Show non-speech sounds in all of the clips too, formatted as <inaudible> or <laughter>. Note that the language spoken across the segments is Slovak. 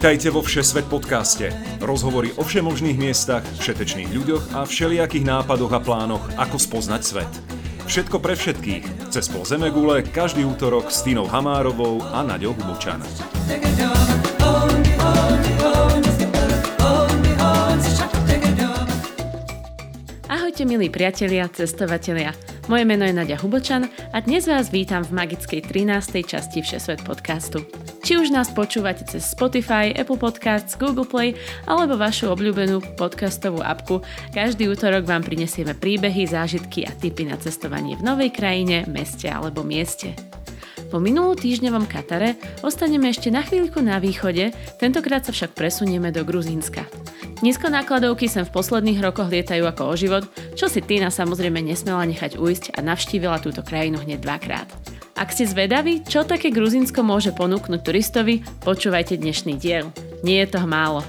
Vítajte vo Všesvet podcaste. Rozhovory o všemožných miestach, všetečných ľuďoch a všelijakých nápadoch a plánoch, ako spoznať svet. Všetko pre všetkých. Cez pol Zemegule každý útorok s Tínou Hamárovou a Naďou Hubočan. Ahojte milí priatelia, cestovatelia. Moje meno je Nadia Hubočan a dnes vás vítam v magickej 13. časti Všesvet podcastu. Či už nás počúvate cez Spotify, Apple Podcasts, Google Play alebo vašu obľúbenú podcastovú apku, každý útorok vám prinesieme príbehy, zážitky a tipy na cestovanie v novej krajine, meste alebo mieste. Po minulotýždňovom Katare ostaneme ešte na chvíľku na východe, tentokrát sa však presunieme do Gruzínska. Nízkonákladovky sem v posledných rokoch lietajú ako o život, čo si Tina samozrejme nesmela nechať ujsť a navštívila túto krajinu hneď dvakrát. Ak ste zvedaví, čo také Gruzinsko môže ponúknuť turistovi, počúvajte dnešný diel. Nie je toho málo.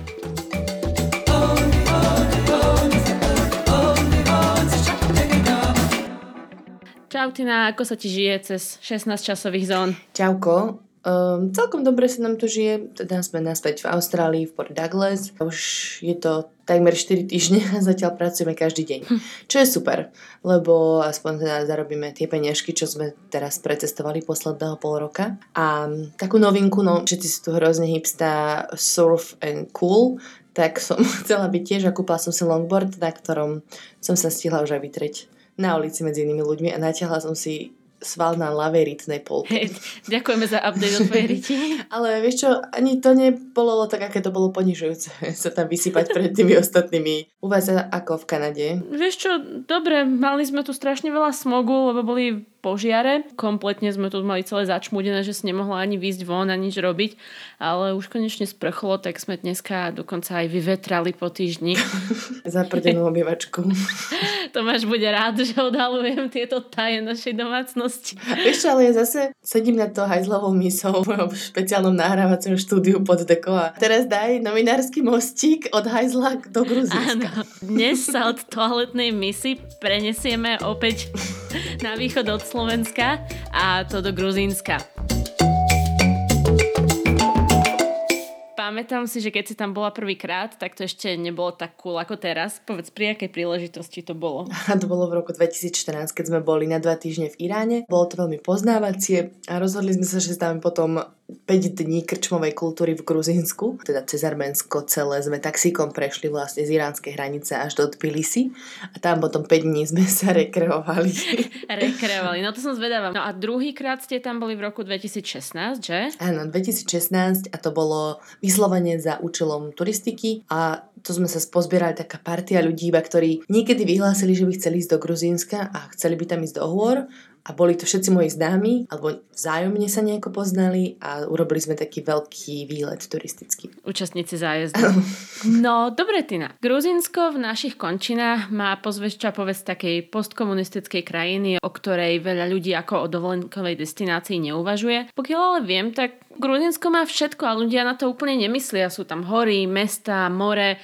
Čau Tina, ako sa ti žije cez 16 časových zón? Čauko, Um, celkom dobre sa nám tu žije, teda sme naspäť v Austrálii, v Port Douglas. Už je to takmer 4 týždne a zatiaľ pracujeme každý deň. Hm. Čo je super, lebo aspoň teda zarobíme tie peniažky, čo sme teraz pretestovali posledného pol roka. A takú novinku, no všetci sú tu hrozne hipsta, surf and cool, tak som <laughs> chcela byť tiež a kúpala som si longboard, na ktorom som sa stihla už aj vytreť na ulici medzi inými ľuďmi a natiahla som si sval na ľavej rytnej polke. Hey, ďakujeme za update o tvojej ryti. <laughs> Ale vieš čo, ani to nebolo tak, aké to bolo ponižujúce <laughs> sa tam vysypať pred tými ostatnými. U vás ako v Kanade? Vieš čo, dobre, mali sme tu strašne veľa smogu, lebo boli požiare. Kompletne sme tu mali celé začmúdené, že si nemohla ani výjsť von a nič robiť, ale už konečne sprchlo, tak sme dneska dokonca aj vyvetrali po týždni. <laughs> Zaprdenú obývačku. Tomáš bude rád, že odhalujem tieto taje našej domácnosti. Vieš ale ja zase sedím na to hajzlovou misou v špeciálnom nahrávacom štúdiu pod deko a teraz daj novinársky mostík od hajzla do Gruzínska. Áno, dnes sa od toaletnej misy prenesieme opäť na východ od Slovenska a to do Gruzínska. Pamätám si, že keď si tam bola prvýkrát, tak to ešte nebolo tak cool ako teraz. Povedz, pri akej príležitosti to bolo? A <laughs> to bolo v roku 2014, keď sme boli na dva týždne v Iráne. Bolo to veľmi poznávacie a rozhodli sme sa, že dáme potom 5 dní krčmovej kultúry v Gruzínsku, teda cez Arménsko celé sme taxíkom prešli vlastne z iránskej hranice až do Tbilisi a tam potom 5 dní sme sa rekreovali. <laughs> rekreovali, no to som zvedavá. No a druhýkrát ste tam boli v roku 2016, že? Áno, 2016 a to bolo vyslovene za účelom turistiky a to sme sa pozbierali taká partia ľudí, ktorí niekedy vyhlásili, že by chceli ísť do Gruzínska a chceli by tam ísť do hôr a boli to všetci moji známi, alebo vzájomne sa nejako poznali a urobili sme taký veľký výlet turistický. Účastníci zájezdu. <laughs> no, dobre, Tina. Gruzinsko v našich končinách má pozvešťa povedz takej postkomunistickej krajiny, o ktorej veľa ľudí ako o dovolenkovej destinácii neuvažuje. Pokiaľ ale viem, tak Gruzinsko má všetko a ľudia na to úplne nemyslia. Sú tam hory, mesta, more,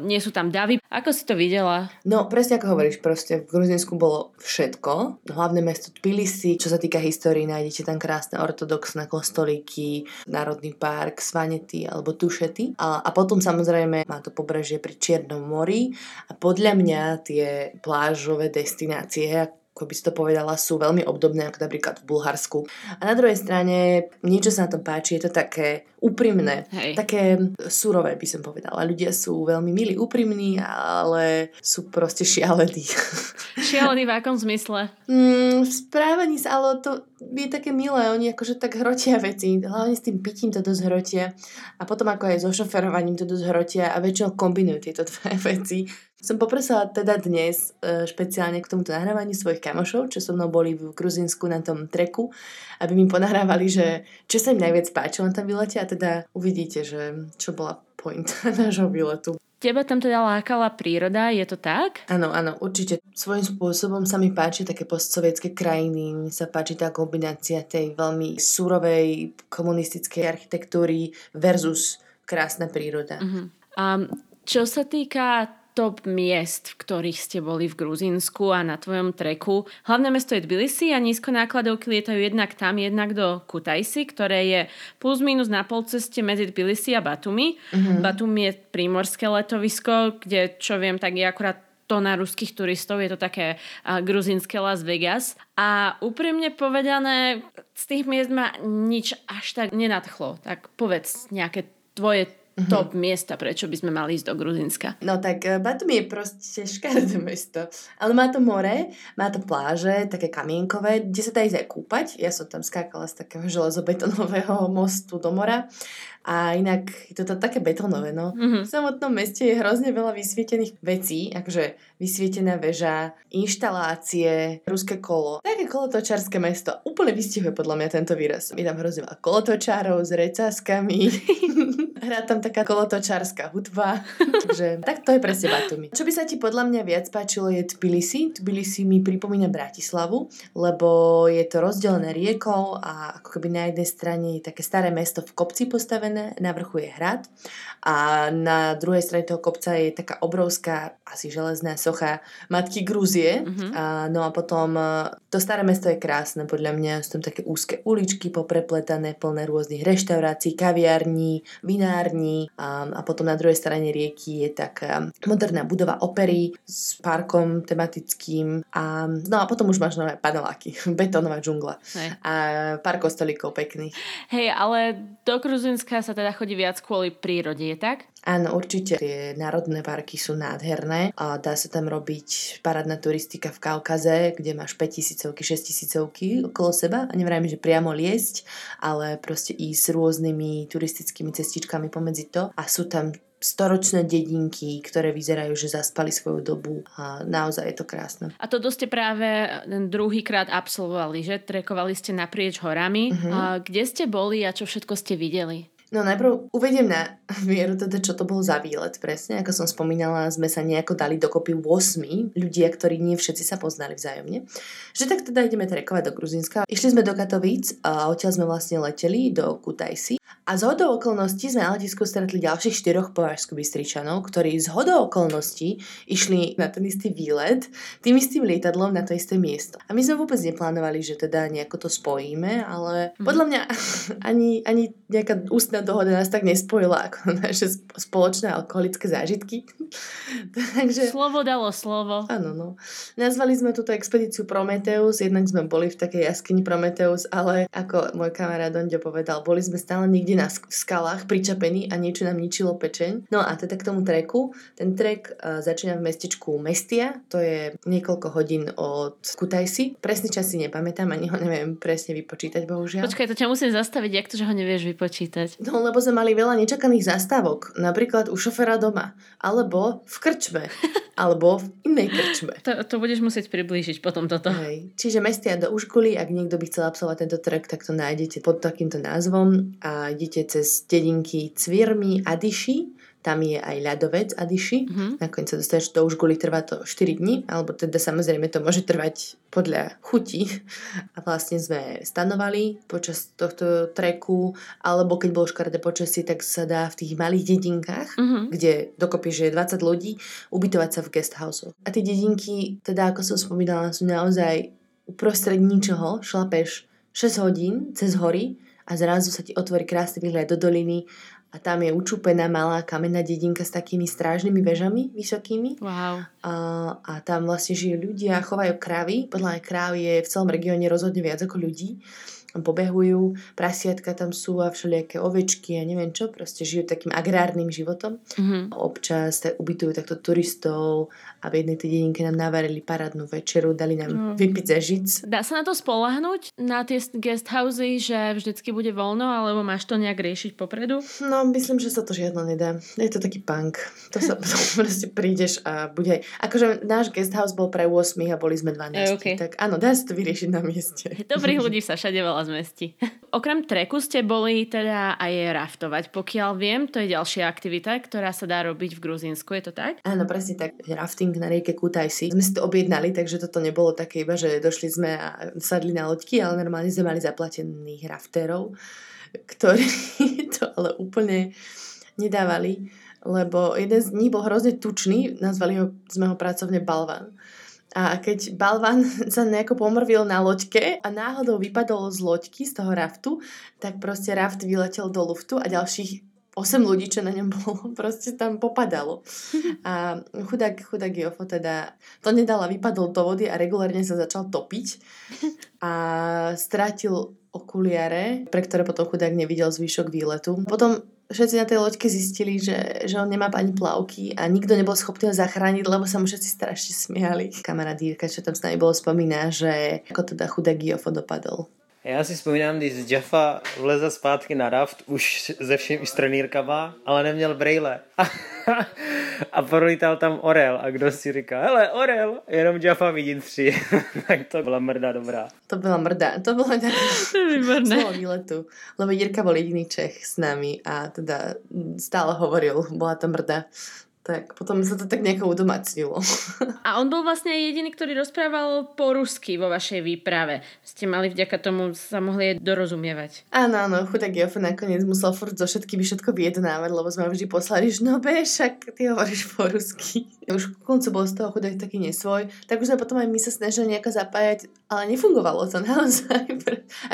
nie sú tam davy. Ako si to videla? No, presne ako hovoríš, proste v Gruzinsku bolo všetko. Hlavné mesto Tbilisi, čo sa týka histórii, nájdete tam krásne ortodoxné kostolíky, Národný park, Svanety alebo Tušety. A, a potom samozrejme má to pobrežie pri Čiernom mori a podľa mňa tie plážové destinácie, ako by si to povedala, sú veľmi obdobné ako napríklad v Bulharsku. A na druhej strane, niečo sa na tom páči, je to také úprimné, Hej. také surové by som povedala. Ľudia sú veľmi milí, úprimní, ale sú proste šialení. <laughs> Šialení v akom zmysle? Mm, v správaní sa, ale to je také milé, oni akože tak hrotia veci, hlavne s tým pitím to dosť hrotia a potom ako aj so šoferovaním to dosť hrotia a väčšinou kombinujú tieto <laughs> dve veci. Som poprosila teda dnes e, špeciálne k tomuto nahrávaniu svojich kamošov, čo so mnou boli v Gruzinsku na tom treku, aby mi ponahrávali, že čo sa im najviac páčilo na tom výlete a teda uvidíte, že čo bola point <laughs> nášho výletu. Teba tam teda lákala príroda, je to tak? Áno, áno, určite. Svojím spôsobom sa mi páči také postsovietské krajiny, mi sa páči tá kombinácia tej veľmi surovej komunistickej architektúry versus krásna príroda. Uh-huh. A čo sa týka top miest, v ktorých ste boli v Gruzínsku a na tvojom treku. Hlavné mesto je Tbilisi a nízko nákladovky lietajú jednak tam, jednak do Kutajsi, ktoré je plus minus na polceste medzi Tbilisi a Batumi. Mm-hmm. Batumi je prímorské letovisko, kde čo viem, tak je akurát to na ruských turistov, je to také uh, gruzinské Las Vegas. A úprimne povedané, z tých miest ma nič až tak nenadchlo. Tak povedz nejaké tvoje mm-hmm. top miesta, prečo by sme mali ísť do Gruzinska? No tak eh, Batumi je proste škaredé mesto. Ale má to more, má to pláže, také kamienkové, kde sa dá ísť aj kúpať. Ja som tam skákala z takého železobetonového <laughs> mostu do mora. A inak je to také betonové, no. Mm-hmm. V samotnom meste je hrozne veľa vysvietených vecí, akože vysvietená väža, inštalácie, ruské kolo. Také kolotočárske mesto. Úplne vystihuje podľa mňa tento výraz. Je tam hrozne veľa kolotočárov s recáskami. <laughs> Hrá tam taká kolotočárska hudba. <laughs> Takže tak to je presne Batumi. Čo by sa ti podľa mňa viac páčilo je Tbilisi. Tbilisi mi pripomína Bratislavu, lebo je to rozdelené riekou a ako keby na jednej strane je také staré mesto v kopci postavené, na vrchu je hrad a na druhej strane toho kopca je taká obrovská, asi železná socha Matky Grúzie. Mm-hmm. A, no a potom e, to staré mesto je krásne, podľa mňa sú tam také úzke uličky poprepletané, plné rôznych reštaurácií, kaviarní, vinární a, a potom na druhej strane rieky je taká moderná budova opery s parkom tematickým a no a potom už máš nové paneláky, <laughs> betónová džungla Hej. a pár kostolíkov pekných. Hej, ale do Gruzinska sa teda chodí viac kvôli prírode, je tak? Áno, určite. Tie národné parky sú nádherné a dá sa tam robiť parádna turistika v Kaukaze, kde máš 5000 6000 okolo seba a nevrajme, že priamo liesť, ale proste ísť s rôznymi turistickými cestičkami pomedzi to a sú tam storočné dedinky, ktoré vyzerajú, že zaspali svoju dobu a naozaj je to krásne. A to ste práve druhýkrát absolvovali, že? Trekovali ste naprieč horami. Uh-huh. A kde ste boli a čo všetko ste videli? No najprv uvediem na mieru teda, čo to bol za výlet presne. Ako som spomínala, sme sa nejako dali dokopy 8 ľudia, ktorí nie všetci sa poznali vzájomne. Že tak teda ideme trekovať do Gruzinska. Išli sme do Katovíc a odtiaľ sme vlastne leteli do Kutajsi. A z hodou okolností sme na letisku stretli ďalších štyroch považskú bystričanov, ktorí z hodou okolností išli na ten istý výlet tým istým lietadlom na to isté miesto. A my sme vôbec neplánovali, že teda nejako to spojíme, ale mhm. podľa mňa ani, ani nejaká ústna dohoda nás tak nespojila ako <laughs> naše spoločné alkoholické zážitky. <laughs> Takže... Slovo dalo slovo. Áno, no. Nazvali sme túto expedíciu Prometeus, jednak sme boli v takej jaskyni Prometeus, ale ako môj kamarát Donďo povedal, boli sme stále niekde na skalách pričapení a niečo nám ničilo pečeň. No a teda k tomu treku. Ten trek uh, začína v mestečku Mestia, to je niekoľko hodín od Kutajsi. Presný čas si nepamätám, ani ho neviem presne vypočítať, bohužiaľ. Počkaj, to ťa musím zastaviť, jak to, že ho nevieš vypočítať? No, lebo sme mali veľa nečakaných zastávok, napríklad u šoféra doma, alebo v krčme, <laughs> alebo v inej krčme. To, to budeš musieť priblížiť potom toto. Hej. Čiže Mestia do Užkuli, ak niekto by chcel absolvovať tento trek, tak to nájdete pod takýmto názvom a idete cez dedinky Cvirmi, Adiši, tam je aj ľadovec Adiši. Mm-hmm. Nakoniec sa dostaneš do Užguly, trvá to 4 dní, alebo teda samozrejme to môže trvať podľa chuti. A vlastne sme stanovali počas tohto treku, alebo keď bolo škaredé počasie, tak sa dá v tých malých dedinkách, mm-hmm. kde dokopy, že je 20 ľudí, ubytovať sa v guest house. A tie dedinky, teda ako som spomínala, sú naozaj uprostred ničoho, šlapeš 6 hodín cez hory a zrazu sa ti otvorí krásny výhľad do doliny a tam je učúpená malá kamenná dedinka s takými strážnymi vežami vysokými. Wow. A, a tam vlastne žijú ľudia, chovajú krávy. Podľa mňa kráv je v celom regióne rozhodne viac ako ľudí pobehujú, prasiatka tam sú a všelijaké ovečky a neviem čo, proste žijú takým agrárnym životom. Mm-hmm. Občas tak ubytujú takto turistov a v jednej tej dedinke nám navarili parádnu večeru, dali nám mm. vypiť za žic. Dá sa na to spolahnuť, na tie guest housey, že vždycky bude voľno, alebo máš to nejak riešiť popredu? No, myslím, že sa to žiadno nedá. Je to taký punk. To sa <laughs> proste prídeš a bude... Akože náš guest house bol pre 8 a boli sme 12. E, okay. Tak áno, dá sa to vyriešiť na mieste. Dobrých ľudí sa všade veľa zmesti. <laughs> Okrem treku ste boli teda aj raftovať. Pokiaľ viem, to je ďalšia aktivita, ktorá sa dá robiť v Gruzínsku, je to tak? Áno, presne tak. Rafting na rieke Kutajsi. Sme si to objednali, takže toto nebolo také iba, že došli sme a sadli na loďky, ale normálne sme mali zaplatených rafterov, ktorí <laughs> to ale úplne nedávali lebo jeden z dní bol hrozne tučný, nazvali ho, sme ho pracovne Balvan. A keď Balvan <laughs> sa nejako pomrvil na loďke a náhodou vypadol z loďky, z toho raftu, tak proste raft vyletel do luftu a ďalších 8 ľudí, čo na ňom <laughs> bolo, proste tam popadalo. A chudák, chudák Jofo teda to nedal a vypadol do vody a regulárne sa začal topiť a strátil okuliare, pre ktoré potom chudák nevidel zvyšok výletu. Potom všetci na tej loďke zistili, že, že on nemá ani plavky a nikto nebol schopný ho zachrániť, lebo sa mu všetci strašne smiali. Kamarát Jirka, čo tam s nami bolo, spomína, že ako teda chudák Giofo dopadol. Já si vzpomínám, když Jaffa vlezl zpátky na raft, už ze všemi stranýrkama, ale neměl brejle. <laughs> a prolítal tam orel a kdo si říká, hele, orel, jenom Jaffa vidím tři. <laughs> tak to byla mrda dobrá. To byla mrda, to bylo výborné. <laughs> Z výletu, lebo Jirka bol jediný Čech s nami a teda stále hovoril, bola to mrda tak potom sa to tak nejako udomacnilo. <laughs> A on bol vlastne jediný, ktorý rozprával po rusky vo vašej výprave. Ste mali vďaka tomu sa mohli aj dorozumievať. Áno, áno, chudák Jofo nakoniec musel furt so všetkými všetko vyjednávať, lebo sme vždy poslali, že no však ty hovoríš po rusky. Už ku koncu bol z toho chudák taký nesvoj, tak už sme potom aj my sa snažili nejako zapájať, ale nefungovalo to <laughs> naozaj.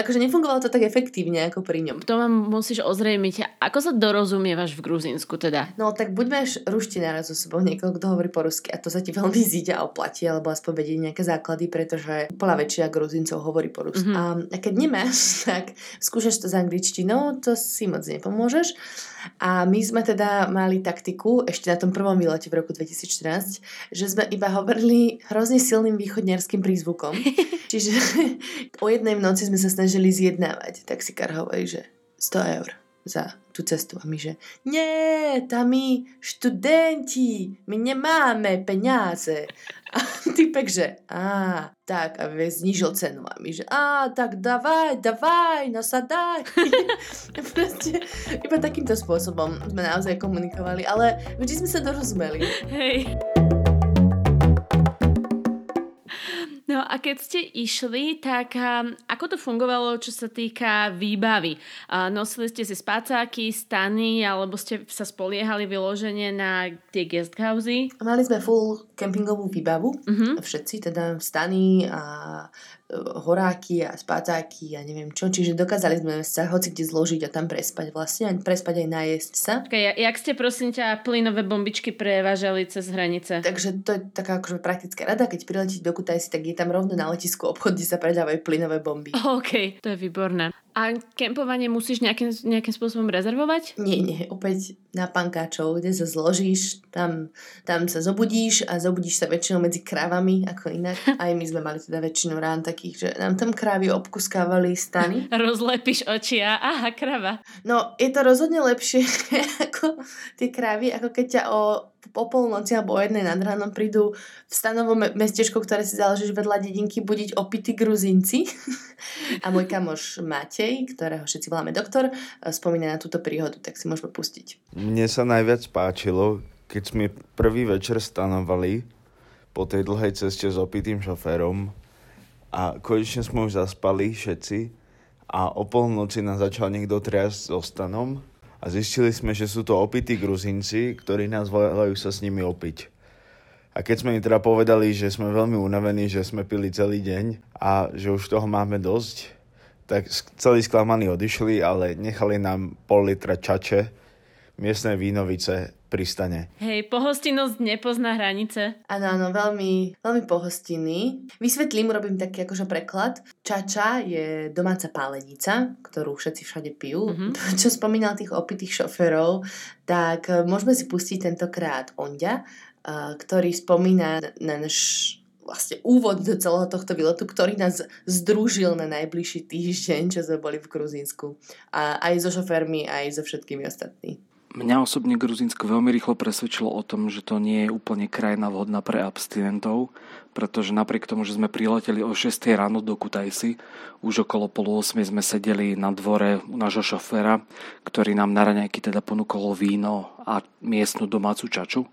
akože nefungovalo to tak efektívne ako pri ňom. To vám musíš ozrejmiť. Ako sa dorozumievaš v Gruzínsku teda? No tak buď máš ruštinu naraz so sebou niekoho, kto hovorí po rusky a to sa ti veľmi zíde a oplatí, alebo aspoň vedieť nejaké základy, pretože plná väčšina Gruzincov hovorí po rusky. Mm-hmm. A, a keď nemáš, <laughs> tak skúšaš to s angličtinou, to si moc nepomôžeš. A my sme teda mali taktiku, ešte na tom prvom výlete v roku 2014, že sme iba hovorili hrozne silným východniarským prízvukom. <laughs> Čiže o jednej noci sme sa snažili zjednávať. Taxikár hovorí, že 100 eur za tú cestu. A my že, nie, tam my študenti, my nemáme peniaze. A typek, že, a tak, a znižil cenu. A my že, a tak davaj, davaj, nasadaj. <laughs> Proste, iba takýmto spôsobom sme naozaj komunikovali, ale vždy sme sa dorozumeli. Hej. A keď ste išli, tak um, ako to fungovalo, čo sa týka výbavy? Nosili ste si spacáky, stany, alebo ste sa spoliehali vyloženie na tie guesthousey? Mali sme full kempingovú výbavu, uh-huh. všetci, teda stany a horáky a spácáky a neviem čo, čiže dokázali sme sa hoci kde zložiť a tam prespať vlastne, a prespať aj najesť sa. Okay, jak ste prosím ťa plynové bombičky prevážali cez hranice? Takže to je taká akože praktická rada, keď priletíte do Kutajsi, tak je tam rovno na letisku obchod, kde sa predávajú plynové bomby. OK, to je výborné. A kempovanie musíš nejakým, nejakým spôsobom rezervovať? Nie, nie, opäť na pankáčov, kde sa zložíš, tam, tam sa zobudíš a zobudíš sa väčšinou medzi krávami, ako inak. <laughs> Aj my sme mali teda väčšinou rán takých, že nám tam krávy obkuskávali stany. <laughs> Rozlepíš oči a aha, krava. No, je to rozhodne lepšie <laughs> ako tie krávy, ako keď ťa o po polnoci alebo o jednej nad ránom prídu v stanovom mestečko, ktoré si založíš vedľa dedinky, budiť opity gruzinci. <laughs> a môj kamoš Matej, ktorého všetci voláme doktor, spomína na túto príhodu, tak si môžeme pustiť. Mne sa najviac páčilo, keď sme prvý večer stanovali po tej dlhej ceste s opitým šoférom a konečne sme už zaspali všetci a o polnoci nás začal niekto triasť so stanom a zistili sme, že sú to opití gruzinci, ktorí nás volajú sa s nimi opiť. A keď sme im teda povedali, že sme veľmi unavení, že sme pili celý deň a že už toho máme dosť, tak celý sklamaní odišli, ale nechali nám pol litra čače, miestne vínovice pristane. Hej, pohostinnosť nepozná hranice. Áno, áno, veľmi, veľmi pohostinný. Vysvetlím, robím taký akože preklad. Čača je domáca pálenica, ktorú všetci všade pijú. Mm-hmm. Čo spomínal tých opitých šoferov, tak e, môžeme si pustiť tentokrát Ondia, e, ktorý spomína na náš vlastne úvod do celého tohto výletu, ktorý nás združil na najbližší týždeň, čo sme boli v Gruzínsku. A aj so šoférmi, aj so všetkými ostatnými. Mňa osobne Gruzinsko veľmi rýchlo presvedčilo o tom, že to nie je úplne krajina vhodná pre abstinentov, pretože napriek tomu, že sme prileteli o 6 ráno do Kutajsi, už okolo pol 8 sme sedeli na dvore u nášho šoféra, ktorý nám na raňajky teda ponúkol víno a miestnu domácu čaču.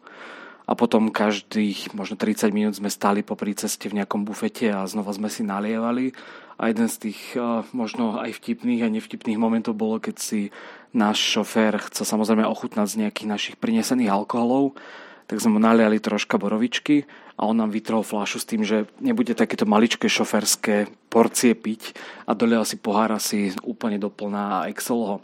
a potom každých možno 30 minút sme stali po ceste v nejakom bufete a znova sme si nalievali. A jeden z tých možno aj vtipných a nevtipných momentov bolo, keď si náš šofér chcel samozrejme ochutnať z nejakých našich prinesených alkoholov, tak sme mu naliali troška borovičky a on nám vytrhol flášu s tým, že nebude takéto maličké šoferské porcie piť a dolial si pohár asi úplne doplná a Excel ho.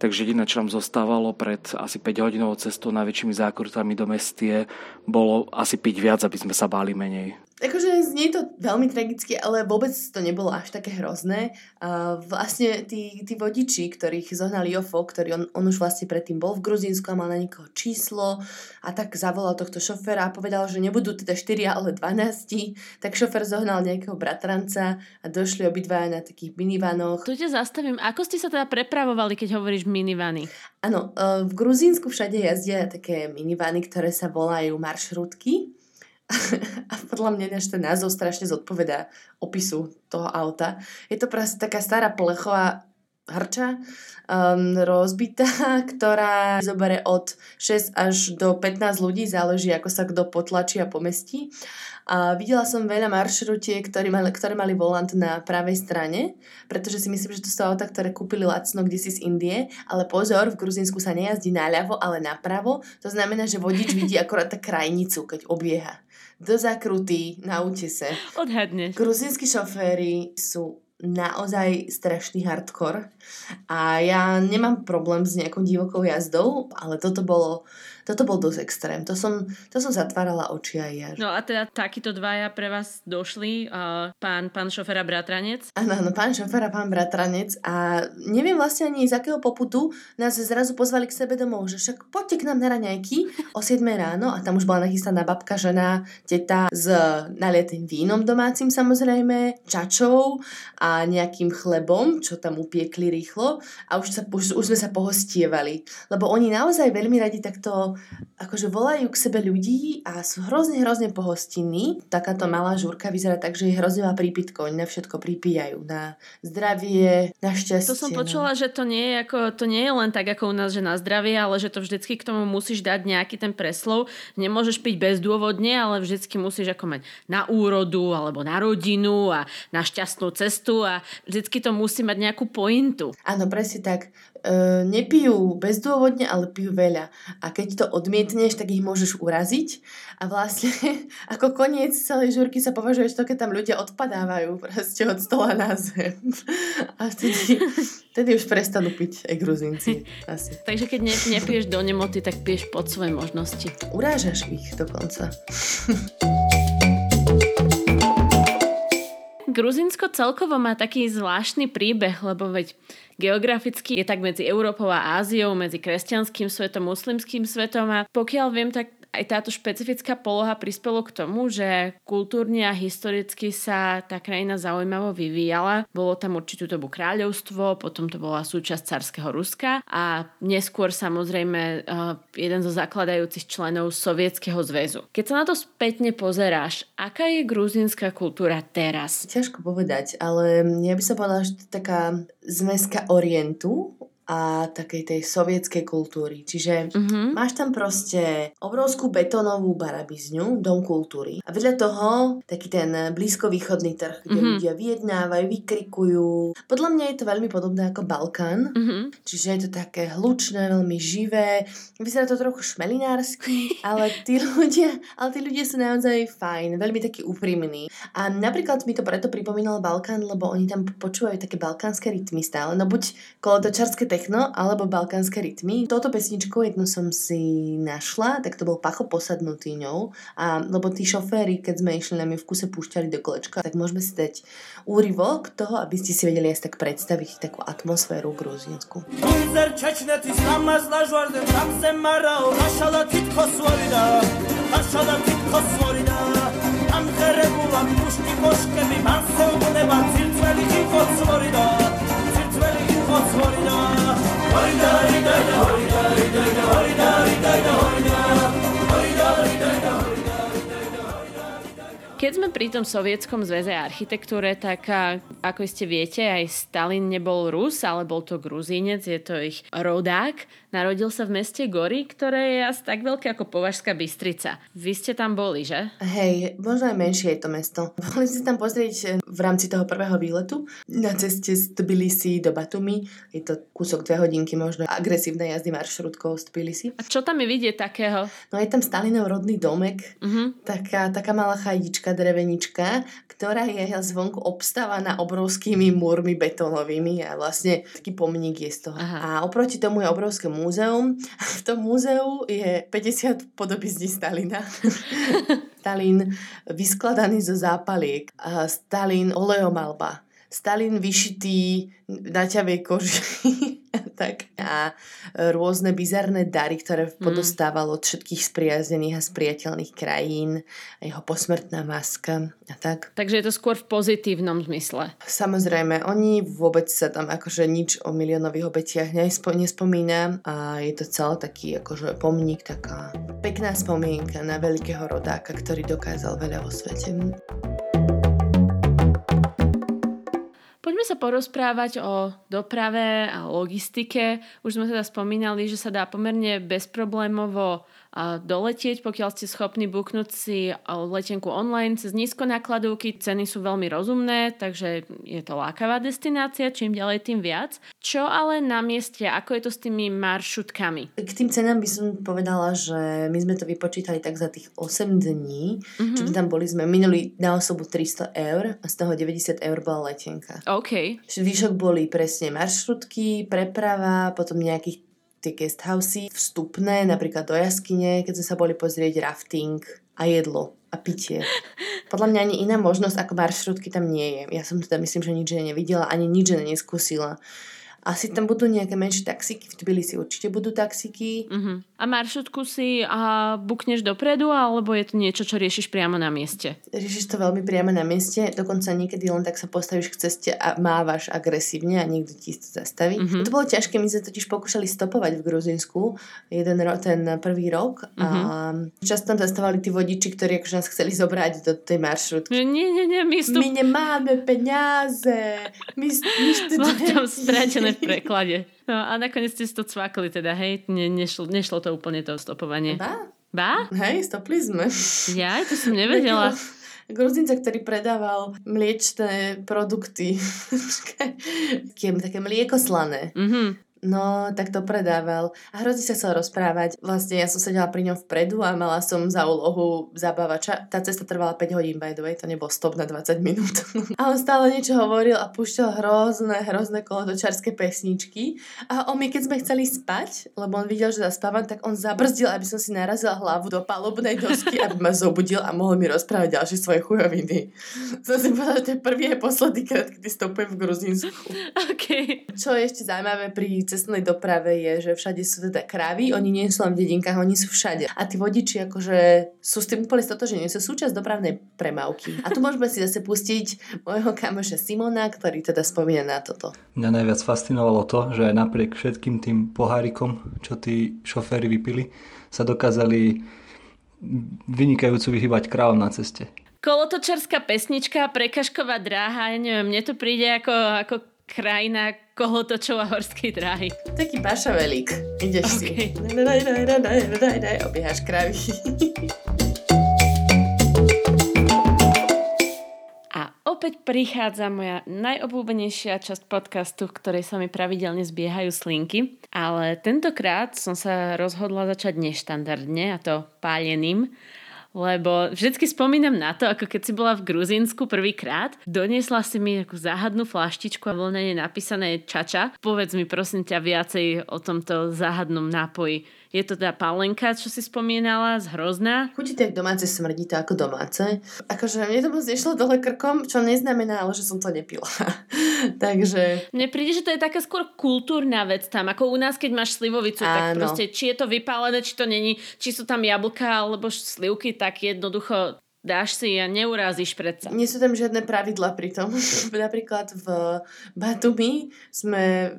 Takže jediné, čo nám zostávalo pred asi 5 hodinovou cestou najväčšími zákrutami do mestie, bolo asi piť viac, aby sme sa báli menej. Akože znie to veľmi tragicky, ale vôbec to nebolo až také hrozné. A vlastne tí, tí vodiči, ktorých zohnal Jofo, ktorý on, on už vlastne predtým bol v Gruzínsku a mal na niekoho číslo a tak zavolal tohto šoféra a povedal, že nebudú teda 4, ale 12. Tak šofér zohnal nejakého bratranca a došli obidvaja na takých minivanoch. Tu ťa zastavím. Ako ste sa teda prepravovali, keď hovoríš minivany? Áno, e, v Gruzínsku všade jazdia také minivany, ktoré sa volajú maršrutky <laughs> a podľa mňa až ten názov strašne zodpovedá opisu toho auta. Je to proste taká stará plechová hrča um, rozbitá, <laughs> ktorá zobere od 6 až do 15 ľudí, záleží ako sa kto potlačí a pomestí. A videla som veľa maršrutiek, ktoré mali, ktoré mali volant na pravej strane, pretože si myslím, že to sú auta, ktoré kúpili lacno kde si z Indie, ale pozor, v Gruzínsku sa nejazdí naľavo, ale napravo. To znamená, že vodič vidí akorát tá krajnicu, keď obieha do zakrutý, naučte sa. Odhadne. Gruzínsky šoféry sú naozaj strašný hardcore a ja nemám problém s nejakou divokou jazdou, ale toto bolo toto bol dosť extrém. To som, to som zatvárala oči aj ja. No a teda takíto dvaja pre vás došli, uh, pán, pán šofér a bratranec? Áno, no, pán šofér a pán bratranec a neviem vlastne ani z akého poputu nás zrazu pozvali k sebe domov, že však poďte k nám na raňajky o 7 ráno a tam už bola nachystaná babka, žena, teta s nalietým vínom domácim samozrejme, čačou a nejakým chlebom, čo tam upiekli rýchlo a už, sa, už, už sme sa pohostievali, lebo oni naozaj veľmi radi takto akože volajú k sebe ľudí a sú hrozne, hrozne pohostinní. Takáto malá žúrka vyzerá tak, že je hrozne má prípitko, oni na všetko pripíjajú. Na zdravie, na šťastie. To som no. počula, no. že to nie, je ako, to nie je len tak ako u nás, že na zdravie, ale že to vždycky k tomu musíš dať nejaký ten preslov. Nemôžeš piť bezdôvodne, ale vždycky musíš ako mať na úrodu alebo na rodinu a na šťastnú cestu a vždycky to musí mať nejakú pointu. Áno, presne tak. E, nepijú bezdôvodne, ale pijú veľa. A keď to odmietneš, tak ich môžeš uraziť. A vlastne <laughs> ako koniec celej žurky sa považuje to, keď tam ľudia odpadávajú proste od stola na zem. <laughs> A vtedy, vtedy už prestanú piť aj gruzinci. Asi. <laughs> Takže keď ne, nepiješ do nemoty, tak piješ pod svoje možnosti. Urážaš ich dokonca. Gruzinsko celkovo má taký zvláštny príbeh, lebo veď geograficky je tak medzi Európou a Áziou, medzi kresťanským svetom, muslimským svetom a pokiaľ viem, tak aj táto špecifická poloha prispelo k tomu, že kultúrne a historicky sa tá krajina zaujímavo vyvíjala. Bolo tam určitú dobu kráľovstvo, potom to bola súčasť carského Ruska a neskôr samozrejme eh, jeden zo zakladajúcich členov Sovietskeho zväzu. Keď sa na to spätne pozeráš, aká je gruzínska kultúra teraz? Ťažko povedať, ale ja by som povedala, že to taká zmeska orientu a takej tej sovietskej kultúry. Čiže uh-huh. máš tam proste obrovskú betónovú barabizňu, dom kultúry. A vedľa toho taký ten blízkovýchodný trh, kde uh-huh. ľudia vyjednávajú, vykrikujú. Podľa mňa je to veľmi podobné ako Balkán. Uh-huh. Čiže je to také hlučné, veľmi živé. Vyzerá to trochu šmelinársky, <laughs> ale tí ľudia, ale tí ľudia sú naozaj fajn, veľmi takí úprimní. A napríklad mi to preto pripomínal Balkán, lebo oni tam počúvajú také balkánske rytmy stále. No buď kolotočarské techno alebo balkánske rytmy. Toto pesničku jednu som si našla, tak to bol Pacho posadnutý ňou, a, lebo tí šoféry, keď sme išli, na ju v kuse púšťali do kolečka, tak môžeme si dať úryvok toho, aby ste si vedeli aj tak predstaviť takú atmosféru gruzínsku. Ankara'm ulan muşti boş gibi Ben sevgine batır çelici fosforida keď sme pri tom sovietskom zväze architektúre, tak ako ste viete, aj Stalin nebol Rus, ale bol to Gruzínec, je to ich rodák. Narodil sa v meste Gory, ktoré je asi tak veľké ako Považská Bystrica. Vy ste tam boli, že? Hej, možno aj menšie je to mesto. Mohli ste tam pozrieť eh, v rámci toho prvého výletu na ceste z Tbilisi do Batumi. Je to kúsok dve hodinky možno agresívnej jazdy maršrutkou z Tbilisi. A čo tam je vidieť takého? No je tam Stalinov rodný domek, uh-huh. taká, taká malá chajdička, drevenička, ktorá je zvonku obstávaná obrovskými múrmi betónovými a vlastne taký pomník je z toho. Aha. A oproti tomu je obrovské múzeum. V tom múzeu je 50 podobizní Stalina. <laughs> Stalin vyskladaný zo zápaliek. Stalin olejomalba. Stalin vyšitý na ťavej koži <laughs> tak. a rôzne bizarné dary, ktoré mm. podostával od všetkých spriaznených a spriateľných krajín a jeho posmrtná maska a tak. Takže je to skôr v pozitívnom zmysle. Samozrejme, oni vôbec sa tam akože nič o miliónových obetiach nespo, nespomína a je to celý taký akože pomník, taká pekná spomienka na veľkého rodáka, ktorý dokázal veľa vo svete. Sa porozprávať o doprave a logistike. Už sme teda spomínali, že sa dá pomerne bezproblémovo doletieť, pokiaľ ste schopní buknúť si letenku online cez nízkonákladovky. Ceny sú veľmi rozumné, takže je to lákavá destinácia, čím ďalej tým viac. Čo ale na mieste, ako je to s tými maršrutkami? K tým cenám by som povedala, že my sme to vypočítali tak za tých 8 dní, mm-hmm. čiže tam boli sme minuli na osobu 300 eur a z toho 90 eur bola letenka. OK. Výšok boli presne maršrutky, preprava, potom nejakých tie guesthousey vstupné, napríklad do jaskyne, keď sme sa boli pozrieť rafting a jedlo a pitie. Podľa mňa ani iná možnosť ako maršrutky tam nie je. Ja som teda myslím, že nič nevidela, ani nič neskúsila. Asi tam budú nejaké menšie taxíky, v Tbilisi určite budú taxíky. Uh-huh. A maršrutku si a bukneš dopredu, alebo je to niečo, čo riešiš priamo na mieste? Riešiš to veľmi priamo na mieste, dokonca niekedy len tak sa postavíš k ceste a mávaš agresívne a niekto ti to zastaví. Uh-huh. To bolo ťažké, my sme totiž pokúšali stopovať v Gruzinsku jeden ro- ten prvý rok uh-huh. a mhm. často tam zastavali tí vodiči, ktorí akože nás chceli zobrať do tej maršrutky. Nie, nie, nie, my, stup... my nemáme peniaze. My, my <laughs> tam stratené v preklade. No a nakoniec ste si to cvakli teda, hej? Ne, nešlo, nešlo to úplne to stopovanie. Ba? Ba? Hej, stopli sme. Ja, to som nevedela. <laughs> Gruzinca, ktorý predával mliečné produkty. <laughs> také mlieko slané. Mm-hmm. No, tak to predával. A hrozne sa chcel rozprávať. Vlastne ja som sedela pri ňom vpredu a mala som za úlohu zabávača. Tá cesta trvala 5 hodín, by the way, to nebol stop na 20 minút. <laughs> a on stále niečo hovoril a púšťal hrozné, hrozné kolotočárske pesničky. A on mi, keď sme chceli spať, lebo on videl, že zaspávam, tak on zabrzdil, aby som si narazila hlavu do palubnej dosky, aby ma zobudil a mohol mi rozprávať ďalšie svoje chujoviny. <laughs> Som si povedala, že to je prvý a posledný krát, kedy stopujem v Gruzínsku. <laughs> Okay. Čo je ešte zaujímavé pri cestnej doprave je, že všade sú teda krávy, oni nie sú len v dedinkách, oni sú všade. A tí vodiči akože sú s tým úplne stotožení, sú súčasť dopravnej premávky. A tu môžeme si zase pustiť môjho kamoša Simona, ktorý teda spomína na toto. Mňa najviac fascinovalo to, že aj napriek všetkým tým pohárikom, čo tí šoféry vypili, sa dokázali vynikajúco vyhybať krávom na ceste kolotočarská pesnička, prekažková dráha, ja neviem, mne to príde ako, ako krajina kolotočov a horskej dráhy. Taký pašavelík. Ideš okay. si. Daj, daj, daj, daj, daj, daj, obiehaš kravy. <laughs> A opäť prichádza moja najobľúbenejšia časť podcastu, v ktorej sa mi pravidelne zbiehajú slinky. Ale tentokrát som sa rozhodla začať neštandardne, a to páleným lebo vždycky spomínam na to, ako keď si bola v Gruzínsku prvýkrát, doniesla si mi takú záhadnú flaštičku a bolo na nej napísané čača. Povedz mi prosím ťa viacej o tomto záhadnom nápoji. Je to teda palenka, čo si spomínala, z hrozná. Chutí tak domáce, smrdí to ako domáce. Akože mne to moc nešlo dole krkom, čo neznamená, ale že som to nepila. <laughs> Takže... Mne príde, že to je taká skôr kultúrna vec tam, ako u nás, keď máš slivovicu, Áno. tak proste, či je to vypálené, či to není, či sú tam jablka alebo slivky, tak jednoducho dáš si a neurazíš predsa. Nie sú tam žiadne pravidla pri tom. <laughs> Napríklad v Batumi sme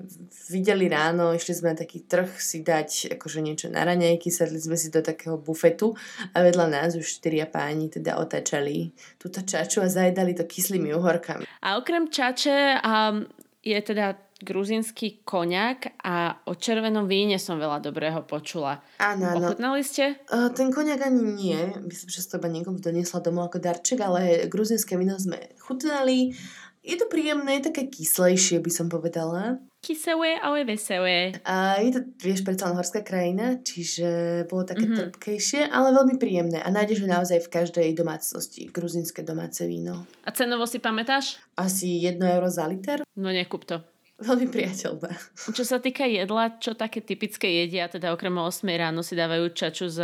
videli ráno, išli sme na taký trh si dať akože niečo na raňajky, sadli sme si do takého bufetu a vedľa nás už štyria páni teda otáčali túto čaču a zajedali to kyslými uhorkami. A okrem čače um, je teda gruzinský koniak a o červenom víne som veľa dobrého počula. Áno, áno. Ochutnali ste? Uh, ten koniak ani nie. Myslím, že to iba niekomu doniesla domov ako darček, ale gruzinské víno sme chutnali. Je to príjemné, je také kyslejšie, by som povedala. Kyselé, ale veselé. A je to, vieš, predsa horská krajina, čiže bolo také Mhm. mm-hmm. trpkejšie, ale veľmi príjemné. A nájdeš ho naozaj v každej domácnosti, gruzínske domáce víno. A cenovo si pamätáš? Asi 1 euro za liter. No nekúp to. Veľmi priateľné. <laughs> Čo sa týka jedla, čo také typické jedia, teda okrem o 8 ráno si dávajú čaču s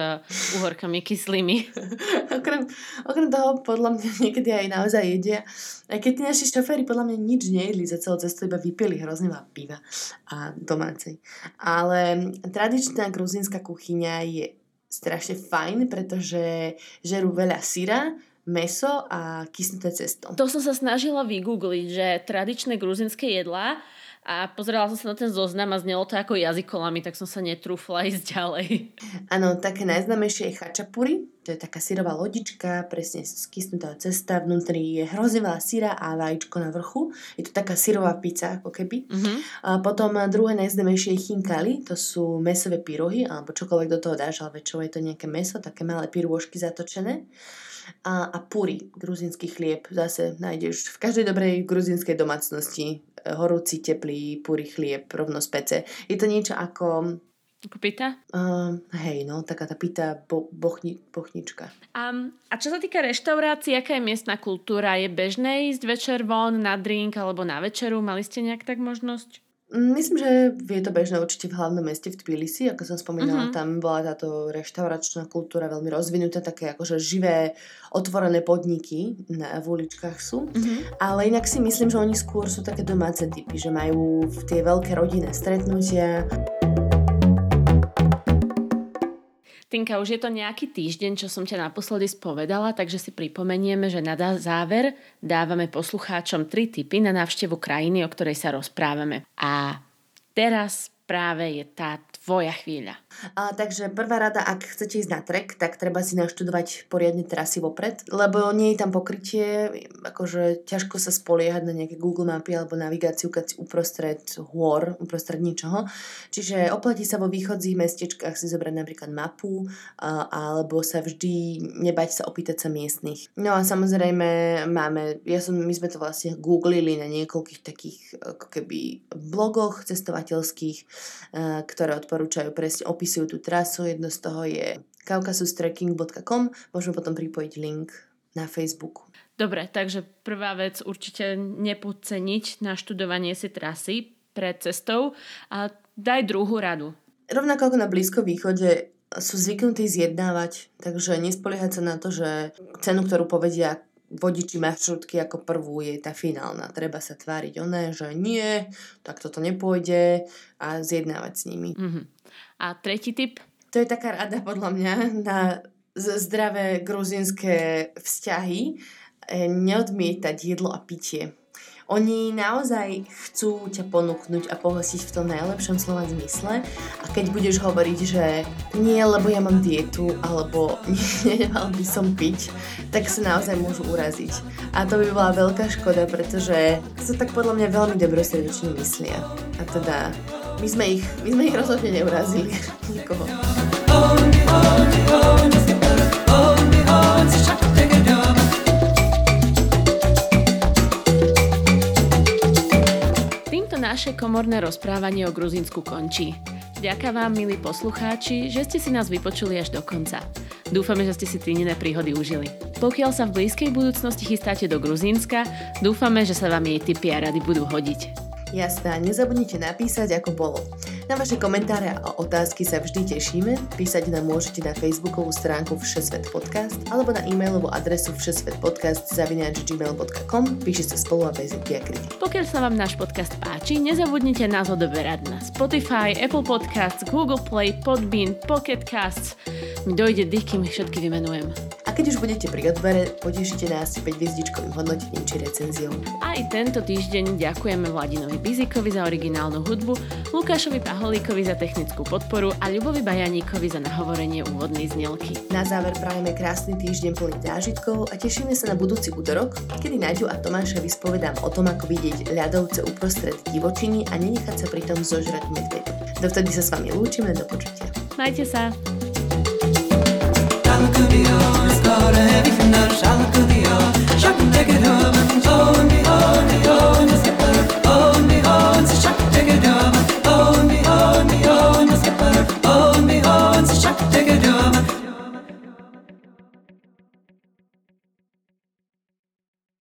uhorkami kyslými. <laughs> okrem, okrem toho, podľa mňa niekedy aj naozaj jedia. Aj keď tí naši šoféry podľa mňa nič nejedli za celú cestu, iba vypili hrozne veľa piva a domácej. Ale tradičná gruzínska kuchyňa je strašne fajn, pretože žerú veľa syra, meso a kysnuté cesto. To som sa snažila vygoogliť, že tradičné gruzinské jedlá a pozerala som sa na ten zoznam a znelo to ako jazykolami, tak som sa netrúfla ísť ďalej. Áno, také najznámejšie je chačapuri, to je taká syrová lodička, presne z kysnutého cesta, vnútri je hrozne veľa syra a vajíčko na vrchu. Je to taká syrová pizza, ako keby. Mhm. A potom druhé najznámejšie je chinkali, to sú mesové pyrohy, alebo čokoľvek do toho dáš, ale väčšinou je to nejaké meso, také malé pyrôžky zatočené. A, a puri, gruzínsky chlieb, zase nájdeš v každej dobrej gruzínskej domácnosti e, horúci, teplý puri chlieb rovno z pece. Je to niečo ako, Ako pýta? uh, hej no, taká tá pita bo, bochni, bochnička. A, a čo sa týka reštaurácií, aká je miestna kultúra? Je bežné ísť večer von na drink alebo na večeru? Mali ste nejak tak možnosť? Myslím, že je to bežné určite v hlavnom meste v Tbilisi, ako som spomínala, Mhm. tam bola táto reštauračná kultúra veľmi rozvinutá, také akože živé, otvorené podniky na, v uličkách sú. Mhm. Ale inak si myslím, že oni skôr sú také domáce typy, že majú tie veľké rodinné stretnutia. Tinka, už je to nejaký týždeň, čo som ťa naposledy spovedala, takže si pripomenieme, že na záver dávame poslucháčom tri tipy na návštevu krajiny, o ktorej sa rozprávame. A teraz práve je tá tvoja chvíľa. A, takže prvá rada, ak chcete ísť na trek, tak treba si naštudovať poriadne trasy vopred, lebo nie je tam pokrytie, akože ťažko sa spoliehať na nejaké Google mapy alebo navigáciu, keď si uprostred hôr, uprostred ničoho. Čiže oplatí sa vo východzích mestečkách si zobrať napríklad mapu a, alebo sa vždy nebať sa opýtať sa miestnych. No a samozrejme máme, ja som, my sme to vlastne googlili na niekoľkých takých ako keby blogoch cestovateľských, ktoré odporúčajú presne, opisujú tú trasu. Jedno z toho je caucasustrekking.com, môžeme potom pripojiť link na Facebooku. Dobre, takže prvá vec určite nepodceniť naštudovanie si trasy pred cestou a daj druhú radu. Rovnako ako na Blízkom východe sú zvyknutí zjednávať, takže nespoliehať sa na to, že cenu, ktorú povedia vodiči maršrutky ako prvú je tá finálna. Treba sa tváriť oné, že nie, tak toto nepôjde a zjednávať s nimi. Mhm. A tretí tip? To je taká rada podľa mňa na zdravé gruzínske vzťahy. E, Neodmietať jedlo a pitie. Oni naozaj chcú ťa ponúknuť a pohostiť v tom najlepšom slova zmysle a keď budeš hovoriť, že nie, lebo ja mám dietu alebo <laughs> nemal by som piť, tak sa naozaj môžu uraziť. A to by bola veľká škoda, pretože sa tak podľa mňa veľmi dobrosrdečne myslia. A teda my sme ich, my sme ich rozhodne neurazili nikoho. Týmto naše komorné rozprávanie o Gruzínsku končí. Ďakujem vám, milí poslucháči, že ste si nás vypočuli až do konca. Dúfame, že ste si týnené príhody užili. Pokiaľ sa v blízkej budúcnosti chystáte do Gruzínska, dúfame, že sa vám jej tipy a rady budú hodiť. Jasné, a nezabudnite napísať, ako bolo. Na vaše komentáre a otázky sa vždy tešíme. Písať nám môžete na facebookovú stránku Všesvet podcast alebo na e-mailovú adresu všesvetpodcast zavináč gmail.com. Píšte sa spolu a bez diakrity. Pokiaľ sa vám náš podcast páči, nezabudnite nás odoberať na Spotify, Apple Podcasts, Google Play, Podbean, Pocket Casts. Mi dojde dých, kým ich všetky vymenujem. Keď už budete pri odbere, potešite nás 5 hviezdičkovým hodnotením či recenziou. Aj tento týždeň ďakujeme Vladinovi Bizikovi za originálnu hudbu, Lukášovi Paholíkovi za technickú podporu a Ľubovi Bajaníkovi za nahovorenie úvodnej znelky. Na záver prajeme krásny týždeň plný zážitkov a tešíme sa na budúci útorok, kedy Naďu a Tomáša vyspovedám o tom, ako vidieť ľadovce uprostred divočiny a nenechať sa pritom zožrať medveď. Dovtedy sa s vami lúčime, do počutia. Majte sa! Shalakudi, بیاره بیفنر شلق دیا شب تگرم تو میانه